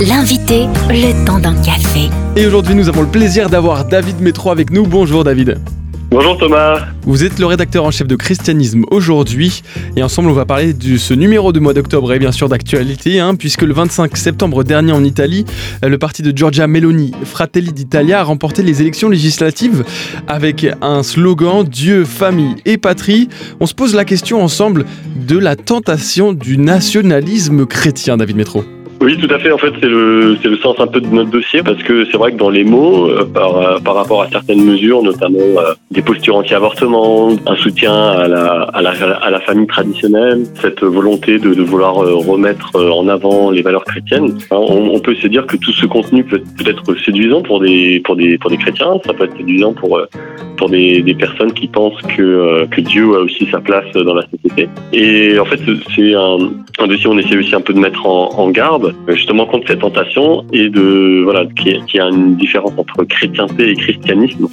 L'invité, le temps d'un café. Et aujourd'hui, nous avons le plaisir d'avoir David Métro avec nous. Bonjour David. Bonjour Thomas. Vous êtes le rédacteur en chef de Christianisme aujourd'hui et ensemble on va parler de ce numéro de mois d'octobre et bien sûr d'actualité hein, puisque le 25 septembre dernier en Italie, le parti de Giorgia Meloni, Fratelli d'Italia, a remporté les élections législatives avec un slogan Dieu, famille et patrie. On se pose la question ensemble de la tentation du nationalisme chrétien, David Métro. Oui, tout à fait. En fait, c'est le, c'est le sens un peu de notre dossier parce que c'est vrai que dans les mots, euh, par, euh, par rapport à certaines mesures, notamment euh, des postures anti-avortement, un soutien à la, à la, à la famille traditionnelle, cette volonté de, de vouloir remettre en avant les valeurs chrétiennes, hein, on, peut se dire que tout ce contenu peut, peut être séduisant pour des, pour des, pour des chrétiens, ça peut être séduisant pour, pour des, des personnes qui pensent que, que Dieu a aussi sa place dans la société. Et en fait, c'est un, un dossier on essaie aussi un peu de mettre en, en garde justement contre cette tentation et de voilà qu'il y, a une différence entre chrétienté et christianisme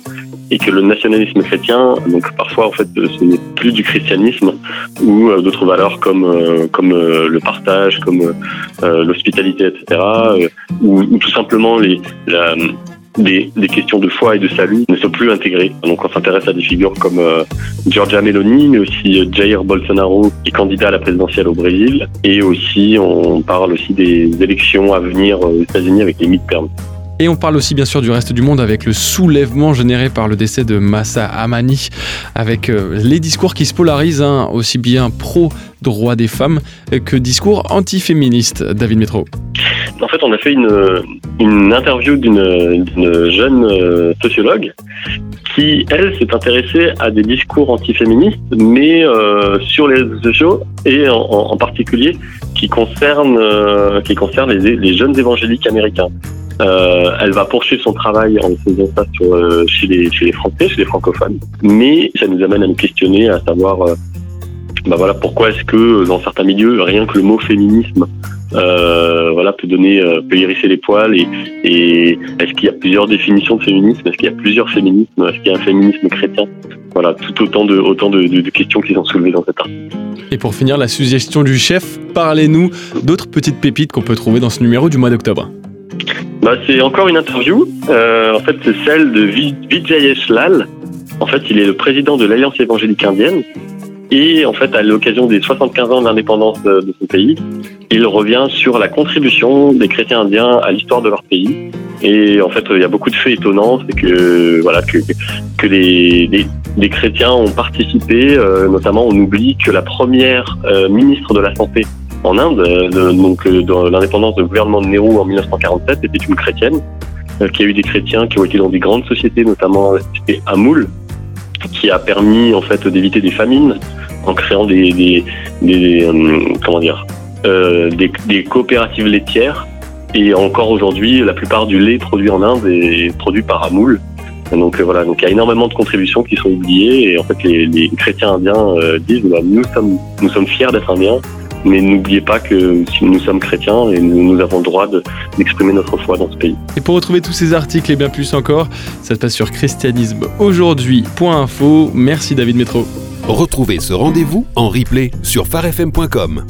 et que le nationalisme chrétien, donc parfois en fait ce n'est plus du christianisme ou euh, d'autres valeurs comme euh, comme euh, le partage, comme l'hospitalité, etc. Ou, ou, tout simplement les des, des, questions de foi et de salut ne sont plus intégrées. Donc on s'intéresse à des figures comme euh, Giorgia Meloni, mais aussi euh, Jair Bolsonaro, qui est candidat à la présidentielle au Brésil. Et aussi, on parle aussi des élections à venir aux États-Unis avec les midterms. Et on parle aussi bien sûr du reste du monde avec le soulèvement généré par le décès de Massa Amani, avec euh, les discours qui se polarisent, hein, aussi bien pro droit des femmes que discours antiféministes. David Métro. En fait, on a fait une, interview d'une jeune euh, sociologue qui, elle, s'est intéressée à des discours antiféministes, mais euh, sur les réseaux sociaux et en, particulier qui concernent, qui les, jeunes évangéliques américains. Euh, elle va poursuivre son travail en faisant ça sur, euh, chez, les, Français, chez les francophones, mais ça nous amène à nous questionner, à savoir bah voilà pourquoi est-ce que dans certains milieux rien que le mot féminisme euh, voilà peut donner euh, peut hérisser les poils et, et est-ce qu'il y a plusieurs définitions de féminisme? Est-ce qu'il y a plusieurs féminismes? Est-ce qu'il y a un féminisme chrétien? Voilà tout autant de, de questions qui sont soulevées dans cet article. Et pour finir la suggestion du chef parlez-nous d'autres petites pépites qu'on peut trouver dans ce numéro du mois d'octobre bah, c'est encore une interview euh, en fait c'est celle de Vijayesh Lal en fait il est le président de l'Alliance évangélique indienne et en fait, à l'occasion des 75 ans d'indépendance de ce pays, il revient sur la contribution des chrétiens indiens à l'histoire de leur pays. Et en fait, il y a beaucoup de faits étonnants, c'est que voilà que les chrétiens ont participé. Euh, notamment, on oublie que la première euh, ministre de la santé en Inde, euh, donc dans l'indépendance du gouvernement de Nehru en 1947, était une chrétienne. qui a eu des chrétiens qui ont été dans des grandes sociétés, notamment c'était Amoul, qui a permis en fait d'éviter des famines en créant des, euh, comment dire euh, des, coopératives laitières. Et encore aujourd'hui la plupart du lait produit en Inde est produit par Amoul. Donc euh, voilà. Donc il y a énormément de contributions qui sont oubliées. Et en fait les, chrétiens indiens euh, disent bah, nous sommes nous sommes fiers d'être indiens mais n'oubliez pas que si nous sommes chrétiens et nous, nous avons le droit d'exprimer de, notre foi dans ce pays. Et pour retrouver tous ces articles et bien plus encore, ça se passe sur christianismeaujourd'hui.info. Merci David Métro. Retrouvez ce rendez-vous en replay sur farfm.com.